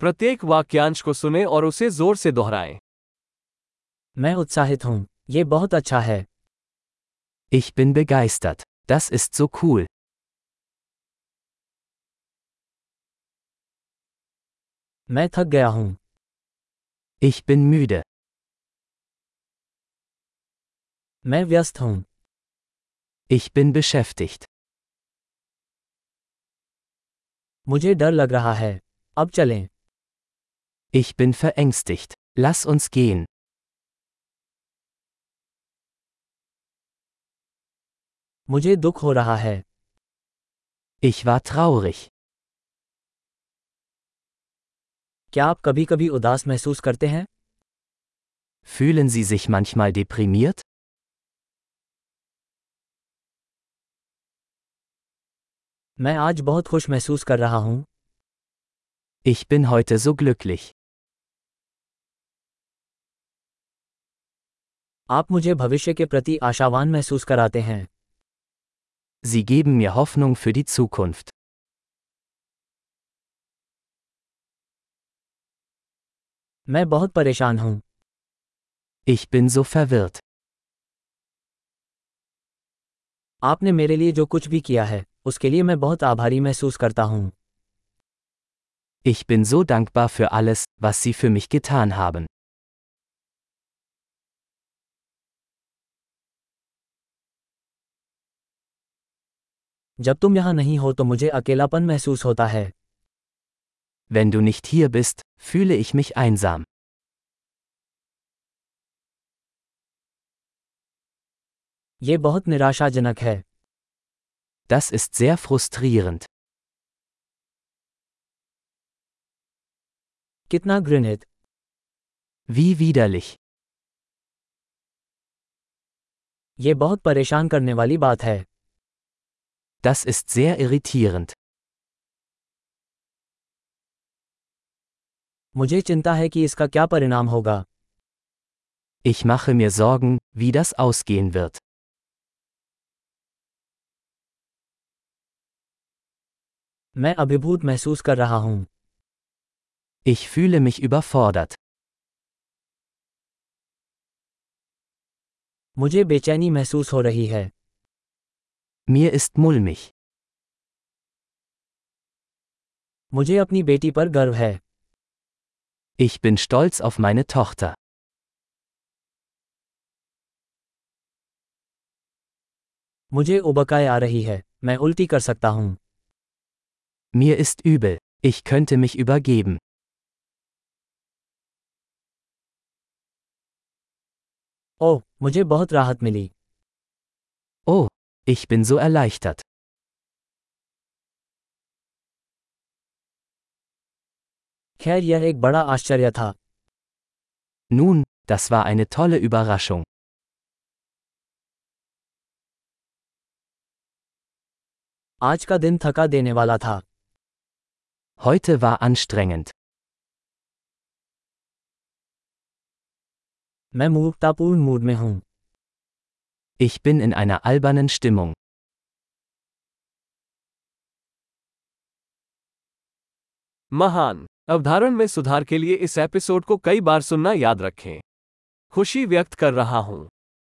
प्रत्येक वाक्यांश को सुने और उसे ज़ोर से दोहराएँ मैं उत्साहित हूँ ये बहुत अच्छा है Ich bin begeistert. Das ist so cool. मैं थक गया हूँ Ich bin müde. मैं व्यस्त हूँ Ich bin beschäftigt. मुझे डर लग रहा है अब चलें Ich bin verängstigt. Lass uns gehen. मुझे दुख हो रहा है Ich war traurig. क्या आप कभी कभी उदास महसूस करते हैं Fühlen Sie sich manchmal deprimiert? मैं आज बहुत खुश महसूस कर रहा हूँ Ich bin heute so glücklich. आप मुझे भविष्य के प्रति आशावान महसूस कराते हैं Sie geben mir Hoffnung für die Zukunft. मैं बहुत परेशान हूँ Ich bin so verwirrt. आपने मेरे लिए जो कुछ भी किया है उसके लिए मैं बहुत आभारी महसूस करता हूँ Ich bin so dankbar für alles, was Sie für mich getan haben. जब तुम यहाँ नहीं हो तो मुझे अकेलापन महसूस होता है Wenn du nicht hier bist, fühle ich mich einsam. ये बहुत निराशाजनक है Das ist sehr frustrierend. कितना घृणित Wie widerlich. ये बहुत परेशान करने वाली बात है Das ist sehr irritierend. मुझे चिंता है कि इसका क्या परिणाम होगा Ich mache mir Sorgen, wie das ausgehen wird. मैं अभिभूत महसूस कर रहा हूँ Ich fühle mich überfordert. मुझे बेचैनी महसूस हो रही है Mir ist mulmig. मुझे अपनी बेटी पर गर्व है Ich bin stolz auf meine Tochter. मुझे उबकाई आ रही है मैं उल्टी कर सकता हूँ Mir ist übel. Ich könnte mich übergeben. ओह मुझे बहुत राहत मिली Oh, ich bin so erleichtert. खैर यह एक बड़ा आश्चर्य था Nun, das war eine tolle Überraschung. आज का दिन थका देने वाला था Heute war anstrengend. मैं मूर्खतापूर्ण मूड में हूँ Ich bin in einer albernen Stimmung. महान। अवधारण में सुधार के लिए इस एपिसोड को कई बार सुनना याद रखें। खुशी व्यक्त कर रहा हूँ।